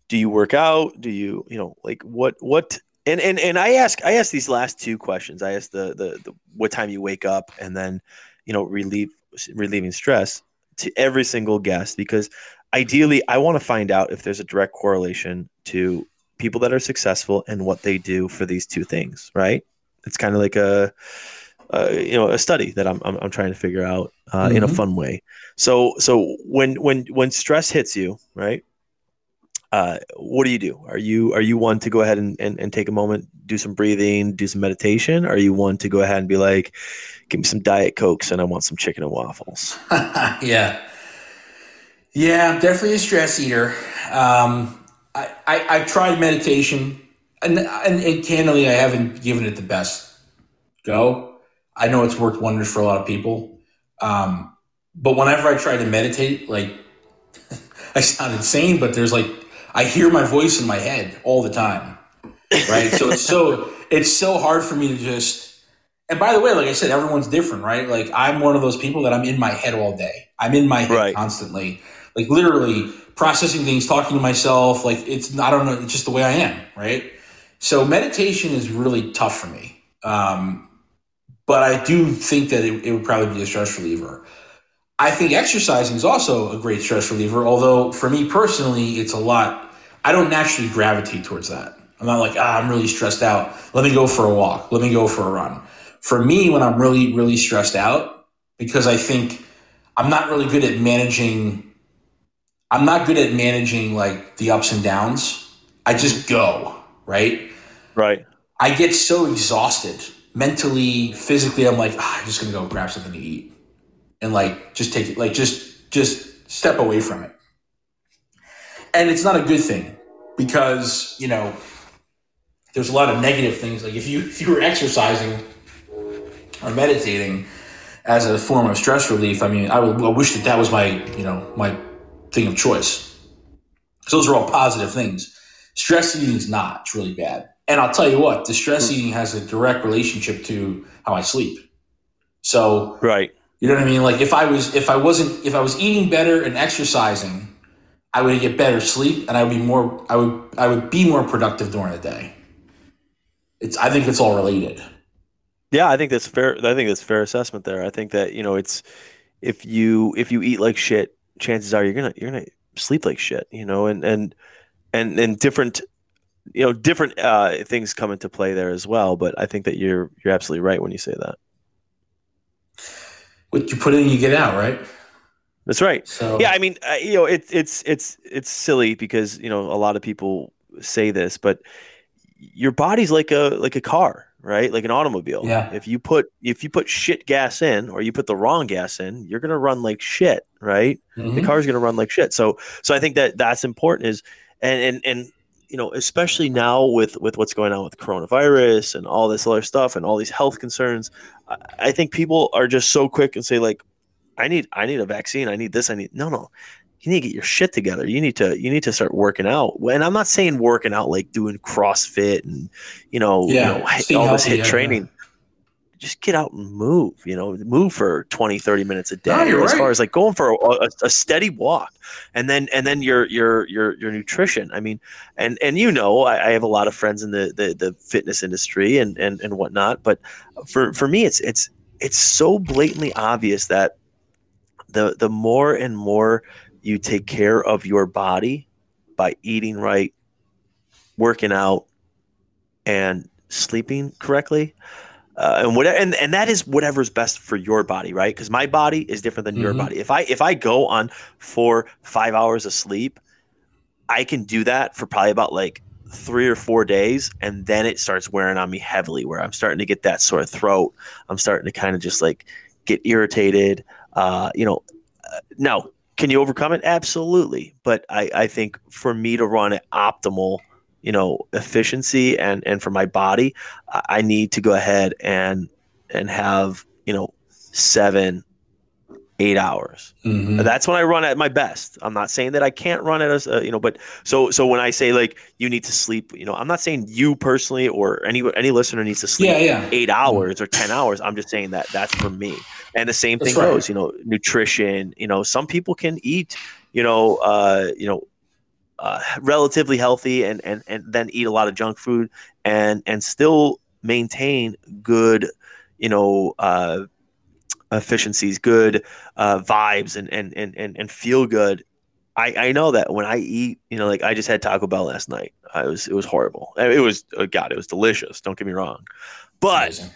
Speaker 2: Do you work out? Do you you know like what what? And and and I ask I ask these last two questions. I ask the the, the what time you wake up and then you know relieve relieving stress to every single guest because ideally i want to find out if there's a direct correlation to people that are successful and what they do for these two things right? It's kind of like a, a you know a study that i'm, I'm, I'm trying to figure out uh, in a
Speaker 3: Mhm.
Speaker 2: fun way. So so when when when stress hits you right uh, what do you do? Are you are you one to go ahead and, and, and take a moment do some breathing do some meditation? Are you one to go ahead and be like give me some diet cokes and i want some chicken and waffles.
Speaker 3: Yeah, yeah, I'm definitely a stress eater. Um, I, I I've tried meditation, and, and and candidly, I haven't given it the best go. I know it's worked wonders for a lot of people, um, but whenever I try to meditate, like I sound insane, but there's like I hear my voice in my head all the time, right? so it's so it's so hard for me to just. And by the way, like I said, everyone's different, right? Like I'm one of those people that I'm in my head all day. I'm in my head
Speaker 2: Right.
Speaker 3: constantly, like literally processing things, talking to myself. Like it's I don't know, it's just the way I am, right? So meditation is really tough for me. Um, but I do think that it, it would probably be a stress reliever. I think exercising is also a great stress reliever, although for me personally, it's a lot. I don't naturally gravitate towards that. I'm not like, ah, I'm really stressed out. Let me go for a walk. Let me go for a run. For me, when I'm really, really stressed out, because I think I'm not really good at managing, I'm not good at managing like the ups and downs. I just go, right?
Speaker 2: right
Speaker 3: I get so exhausted mentally, physically. I'm like, ah, I'm just gonna go grab something to eat, and like just take it, like just just step away from it. And it's not a good thing because you know there's a lot of negative things. Like if you if you were exercising or meditating as a form of stress relief, I mean, I, would, I wish that that was my you know my thing of choice. 'Cause those are all positive things. Stress eating is not. It's really bad. And I'll tell you what, the stress hmm. eating has a direct relationship to how I sleep. So
Speaker 2: right
Speaker 3: you know what I mean? Like if I was if I wasn't if I was eating better and exercising, I would get better sleep and I would be more I would I would be more productive during the day. It's I think it's all related.
Speaker 2: Yeah, I think that's fair. I think that's fair assessment there. I think that you know it's if you if you eat like shit, chances are you're gonna you're gonna sleep like shit. You know, and and and and different you know different uh, things come into play there as well. But I think that you're you're absolutely right when you say that.
Speaker 3: What you put in, you get out, right?
Speaker 2: That's right.
Speaker 3: So
Speaker 2: Yeah, I mean, uh, you know, it's it's it's it's silly because you know a lot of people say this, but your body's like a like a car, right? Like an automobile.
Speaker 3: Yeah.
Speaker 2: If you put if you put shit gas in or you put the wrong gas in, you're gonna run like shit, right? The
Speaker 3: Mhm.
Speaker 2: car's gonna run like shit. So so I think that that's important. Is and and and you know especially now with with what's going on with coronavirus and all this other stuff and all these health concerns, I, I think people are just so quick and say like, I need I need a vaccine. I need this. I need no no. You need to get your shit together. You need to you need to start working out. And I'm not saying working out like doing CrossFit and you know,
Speaker 3: Yeah,
Speaker 2: you know hit- all this HIIT
Speaker 3: yeah,
Speaker 2: training. Just get out and move, you know, move for 20, 30 minutes a day.
Speaker 3: No,
Speaker 2: as far as like going for a, a, a steady walk and then and then your your your your nutrition. I mean, and and you know, I, I have a lot of friends in the, the the fitness industry and and and whatnot. But for for me, it's it's it's so blatantly obvious that the the more and more you take care of your body by eating right, working out, and sleeping correctly. Uh, and whatever, and, and that is whatever's best for your body, right? Because my body is different than your
Speaker 3: Mhm.
Speaker 2: body. If I if I go on four five hours of sleep, I can do that for probably about like three or four days, and then it starts wearing on me heavily. Where I'm starting to get that sore throat. I'm starting to kind of just like get irritated. Uh, you know, uh, now can you overcome it? Absolutely. But I I think for me to run at optimal you know efficiency and and for my body, I need to go ahead and and have you know seven eight hours. Mm-hmm. That's when I run at my best. I'm not saying that I can't run at a, uh, you know, but so so when I say like you need to sleep, you know, I'm not saying you personally or any any listener needs to sleep
Speaker 3: yeah, yeah.
Speaker 2: eight hours or ten hours. I'm just saying that that's for me. And the same thing right. goes, you know, nutrition. You know, some people can eat, you know, uh, you know, uh, relatively healthy and and and then eat a lot of junk food and and still maintain good, you know. Uh, efficiencies, good uh, vibes, and, and and and and feel good. I, I know that when I eat, you know, like I just had Taco Bell last night. I was it was horrible. It was oh God, it was delicious. Don't get me wrong, but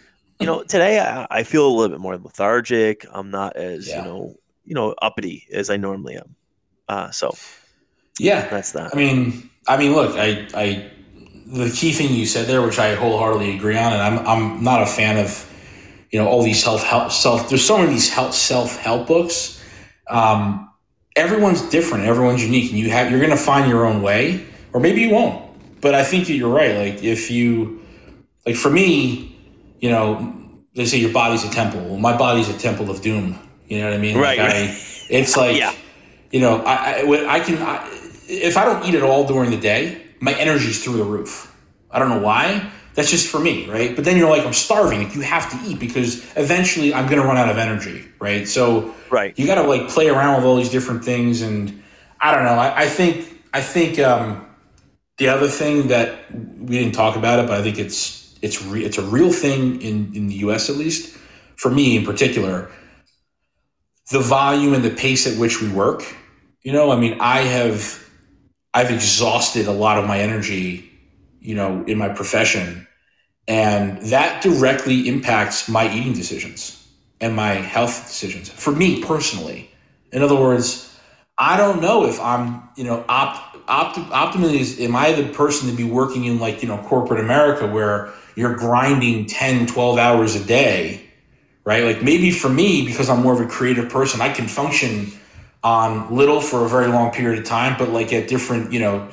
Speaker 2: you know, today I, I, feel a little bit more lethargic. I'm not as yeah. you know you know uppity as I normally am. Uh, so
Speaker 3: yeah,
Speaker 2: that's that.
Speaker 3: I mean, I mean, look, I I the key thing you said there, which I wholeheartedly agree on, and I'm I'm not a fan of you know all these self help self. There's so many of these help self help books. Um, everyone's different. Everyone's unique, and you have you're going to find your own way, or maybe you won't. But I think that you're right. Like if you like for me, you know, they say your body's a temple. Well, my body's a temple of doom. You know what I mean?
Speaker 2: Right.
Speaker 3: Like
Speaker 2: I,
Speaker 3: it's like, yeah. you know, I, I, I can, I, if I don't eat at all during the day, my energy's through the roof. I don't know why, that's just for me, right? But then you're like, I'm starving. you have to eat because eventually I'm going to run out of energy, right? So
Speaker 2: right.
Speaker 3: you got to like play around with all these different things. And I don't know. I, I think, I think, um, the other thing that we didn't talk about it, but I think it's, it's, re- it's a real thing in, in the US at least for me in particular, the volume and the pace at which we work. You know, I mean, I have, I've exhausted a lot of my energy you know, in my profession. And that directly impacts my eating decisions and my health decisions for me personally. In other words, I don't know if I'm, you know, opt, opt, optimally is, am I the person to be working in like, you know, corporate America where you're grinding 10, 12 hours a day, right? Like maybe for me, because I'm more of a creative person, I can function on little for a very long period of time, but like at different, you know,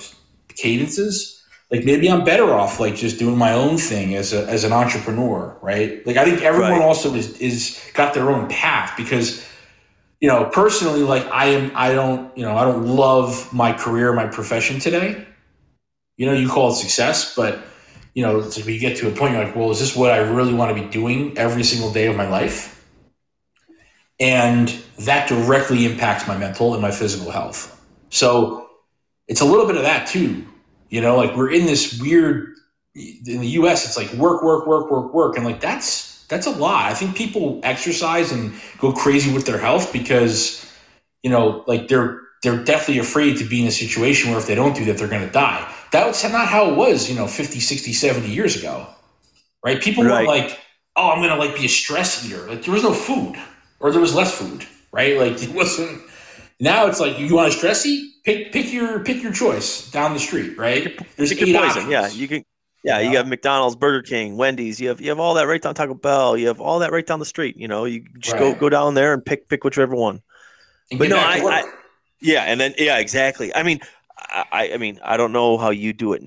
Speaker 3: cadences like maybe I'm better off like just doing my own thing as a as an entrepreneur, right? Like I think everyone right. also is is got their own path because you know, personally like I am I don't, you know, I don't love my career, my profession today. You know, you call it success, but you know, it's you get to a point you're like, well, is this what I really want to be doing every single day of my life? And that directly impacts my mental and my physical health. So it's a little bit of that too you know, like we're in this weird in the US it's like work, work, work, work, work. And like that's that's a lot. I think people exercise and go crazy with their health because, you know, like they're they're definitely afraid to be in a situation where if they don't do that, they're gonna die. That's not how it was, you know, 50, 60, 70 years ago. Right? People right. were like, oh, I'm gonna like be a stress eater. Like there was no food. Or there was less food, right? Like it wasn't now it's like you want a stress eat? pick pick your pick your choice down the street, right?
Speaker 2: There's pick eight options. Yeah, you can. Yeah, you, you have McDonald's, Burger King, Wendy's. You have you have all that right down Taco Bell. You have all that right down the street. You know, you just right. go go down there and pick pick whichever one.
Speaker 3: And but no, I,
Speaker 2: I, yeah, and then yeah, exactly. I mean, I I mean, I don't know how you do it.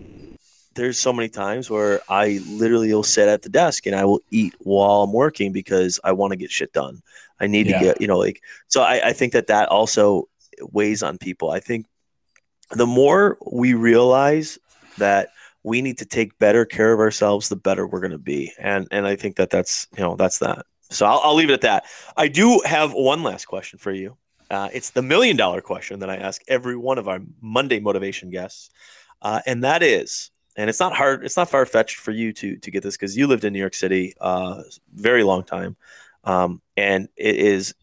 Speaker 2: There's so many times where I literally will sit at the desk and I will eat while I'm working because I want to get shit done. I need yeah. to get, you know, like, so I, I think that that also weighs on people. I think the more we realize that we need to take better care of ourselves, the better we're going to be. And and I think that that's you know that's that. So I'll, I'll leave it at that. I do have one last question for you. Uh, it's the million dollar question that I ask every one of our Monday motivation guests, uh, and that is, and it's not hard, it's not far fetched for you to to get this because you lived in New York City uh, very long time, um, and it is,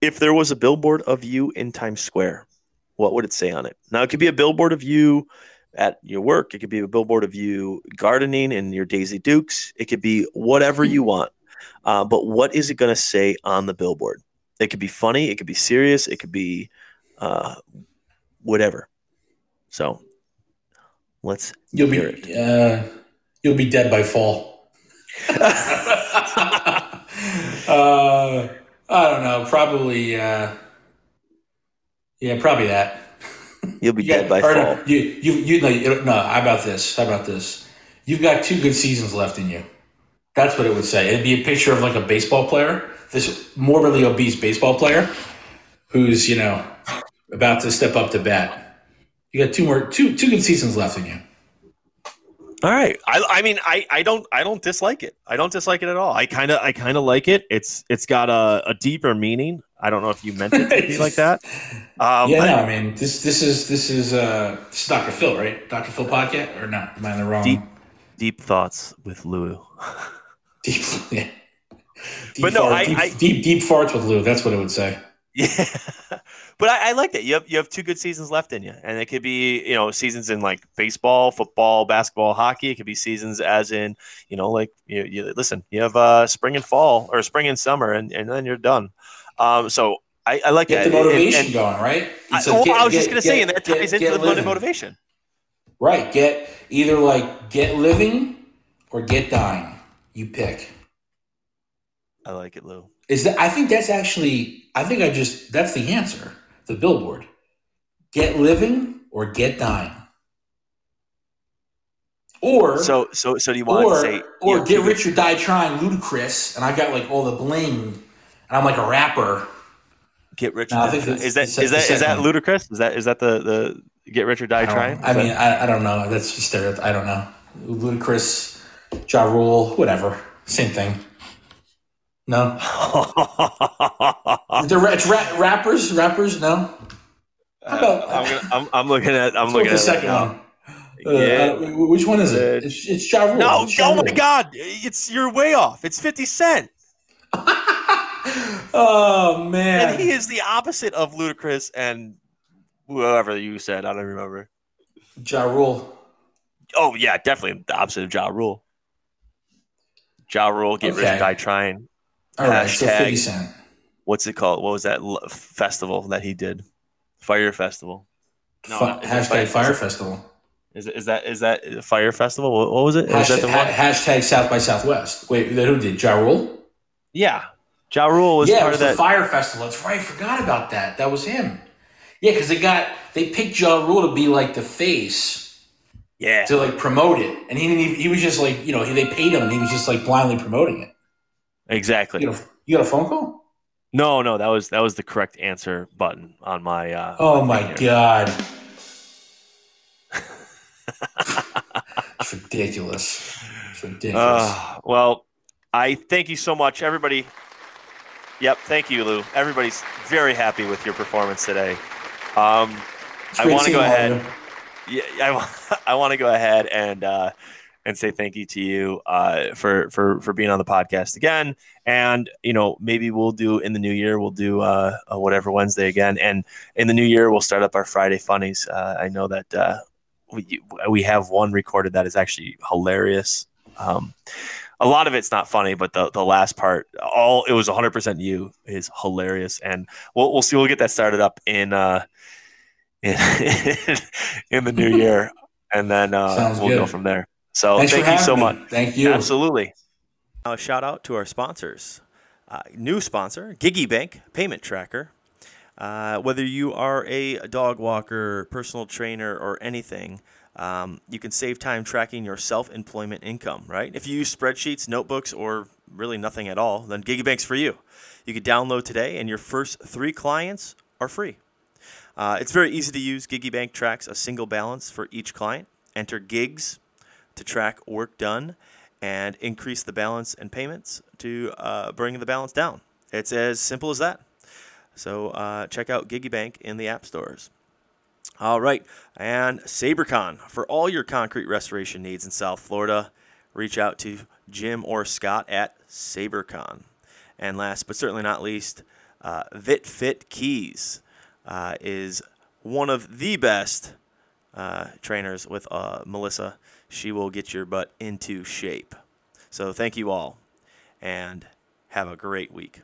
Speaker 2: if there was a billboard of you in Times Square, what would it say on it? Now, it could be a billboard of you at your work. It could be a billboard of you gardening in your Daisy Dukes. It could be whatever you want. Uh, but what is it going to say on the billboard? It could be funny. It could be serious. It could be uh, whatever. So let's
Speaker 3: you'll be uh, you'll be dead by fall. uh, I don't know. Probably. Uh, yeah, probably that.
Speaker 2: You'll be
Speaker 3: You
Speaker 2: dead
Speaker 3: got-
Speaker 2: by fall.
Speaker 3: no, You, you, you, no, you- no. How about this? How about this? You've got two good seasons left in you. That's what it would say. It'd be a picture of like a baseball player, this morbidly obese baseball player, who's you know about to step up to bat. You got two more, two two good seasons left in you.
Speaker 2: All right. I, I mean, I, I don't I don't dislike it. I don't dislike it at all. I kind of I kind of like it. It's it's got a, a deeper meaning. I don't know if you meant it to be like that. Um,
Speaker 3: yeah, no, I mean this this is this is uh this is Dr. Phil, right? Dr. Phil podcast or not? Am I in the wrong?
Speaker 2: Deep. Deep thoughts with Lou.
Speaker 3: deep, yeah. Deep
Speaker 2: But no,
Speaker 3: fart-
Speaker 2: I-
Speaker 3: deep,
Speaker 2: I-
Speaker 3: deep deep farts with Lou. That's what it would say.
Speaker 2: Yeah, but I, I like that. You have you have two good seasons left in you, and it could be you know seasons in like baseball, football, basketball, hockey. It could be seasons as in you know like you, you listen. You have uh, spring and fall, or spring and summer, and, and then you're done. Um, so I, I like
Speaker 3: Get
Speaker 2: that.
Speaker 3: the motivation
Speaker 2: and-
Speaker 3: going, right?
Speaker 2: I,
Speaker 3: a
Speaker 2: well,
Speaker 3: get-
Speaker 2: I was just gonna say,
Speaker 3: get-
Speaker 2: and that
Speaker 3: get-
Speaker 2: ties into
Speaker 3: get
Speaker 2: the
Speaker 3: living.
Speaker 2: motivation.
Speaker 3: Right. Get either like get living or get dying. You pick.
Speaker 2: I like it, Lou.
Speaker 3: Is that I think that's actually I think I just that's the answer. The billboard. Get living or get dying. Or
Speaker 2: So so so do you want
Speaker 3: or
Speaker 2: to say
Speaker 3: or
Speaker 2: know,
Speaker 3: get rich or die trying Ludacris and I got like all the bling and I'm like a rapper.
Speaker 2: Get rich.
Speaker 3: No, I think
Speaker 2: is that is that is that Ludacris? Is that is that the the get rich or die
Speaker 3: I,
Speaker 2: trying?
Speaker 3: I
Speaker 2: Is that-
Speaker 3: mean I, I don't know. That's just stereotype. I don't know. Ludacris, Ja Rule, whatever. Same thing. No. The it's ra- rappers, rappers, no. How about
Speaker 2: I'm, gonna, I'm, I'm looking at I'm looking at
Speaker 3: the second
Speaker 2: now.
Speaker 3: one? Uh,
Speaker 2: Yeah.
Speaker 3: I don't- which one is it?
Speaker 2: Uh,
Speaker 3: It's, it's Ja Rule.
Speaker 2: No,
Speaker 3: It's Ja
Speaker 2: oh my God, it's you're way off. It's Fifty Cent,
Speaker 3: Oh man, and
Speaker 2: he is the opposite of Ludacris and whoever you said. I don't remember.
Speaker 3: Ja Rule.
Speaker 2: Oh yeah, definitely the opposite of Ja Rule. Ja Rule, get rich
Speaker 3: Okay.
Speaker 2: or die trying.
Speaker 3: All right, so Fifty Cent.
Speaker 2: What's it called? What was that festival that he did? Fyre Festival. No,
Speaker 3: Fi-
Speaker 2: not- is it
Speaker 3: hashtag
Speaker 2: Fire-
Speaker 3: Fyre Festival.
Speaker 2: Is, it, is that is that Fyre Festival? What, what was it? Was that
Speaker 3: Hashtag,
Speaker 2: the
Speaker 3: ha-
Speaker 2: one?
Speaker 3: hashtag South by Southwest. Wait, then who did Ja Rule?
Speaker 2: Yeah, Ja Rule was
Speaker 3: yeah, it
Speaker 2: part
Speaker 3: was
Speaker 2: of
Speaker 3: the
Speaker 2: that.
Speaker 3: Fyre Festival. That's right. I forgot about that. That was him. Yeah, because they got they picked Ja Rule to be like the face
Speaker 2: yeah,
Speaker 3: to like promote it, and he didn't even, he was just like you know he, they paid him, and he was just like blindly promoting it.
Speaker 2: Exactly.
Speaker 3: You got a, you got a phone call?
Speaker 2: No, no, that was that was the correct answer button on my. Uh,
Speaker 3: Oh my god. it's ridiculous. It's ridiculous.
Speaker 2: Uh, well, I thank you so much, everybody. Yep, thank you, Lou. Everybody's very happy with your performance today. Um, I want to go ahead.
Speaker 3: you.
Speaker 2: yeah, I, I want to go ahead and uh, and say thank you to you uh, for for for being on the podcast again. And you know, maybe we'll do in the new year. We'll do uh, whatever Wednesday again. And in the new year, we'll start up our Friday funnies. Uh, I know that uh, we we have one recorded that is actually hilarious. Um, a lot of it's not funny, but the, the last part, all it was 100% you is hilarious, and we'll we'll see. We'll get that started up in uh, in, in the new year, and then uh,
Speaker 3: Sounds
Speaker 2: we'll go from there. So
Speaker 3: Thanks
Speaker 2: thank you so
Speaker 3: me.
Speaker 2: much.
Speaker 3: Thank you.
Speaker 2: Absolutely. Now, a shout out to our sponsors. Uh, new sponsor, Giggy Bank Payment Tracker. Uh, whether you are a dog walker, personal trainer, or anything, um, you can save time tracking your self employment income, right? If you use spreadsheets, notebooks, or really nothing at all, then GigaBank's for you. You can download today, and your first three clients are free. Uh, it's very easy to use. GigiBank tracks a single balance for each client. Enter gigs to track work done and increase the balance and payments to uh, bring the balance down. It's as simple as that. So uh, check out GigiBank in the app stores. All right, and SaberCon for all your concrete restoration needs in South Florida. Reach out to Jim or Scott at SaberCon. And last but certainly not least, uh, VitFit Keys uh, is one of the best uh, trainers with uh, Melissa. She will get your butt into shape. So thank you all, and have a great week.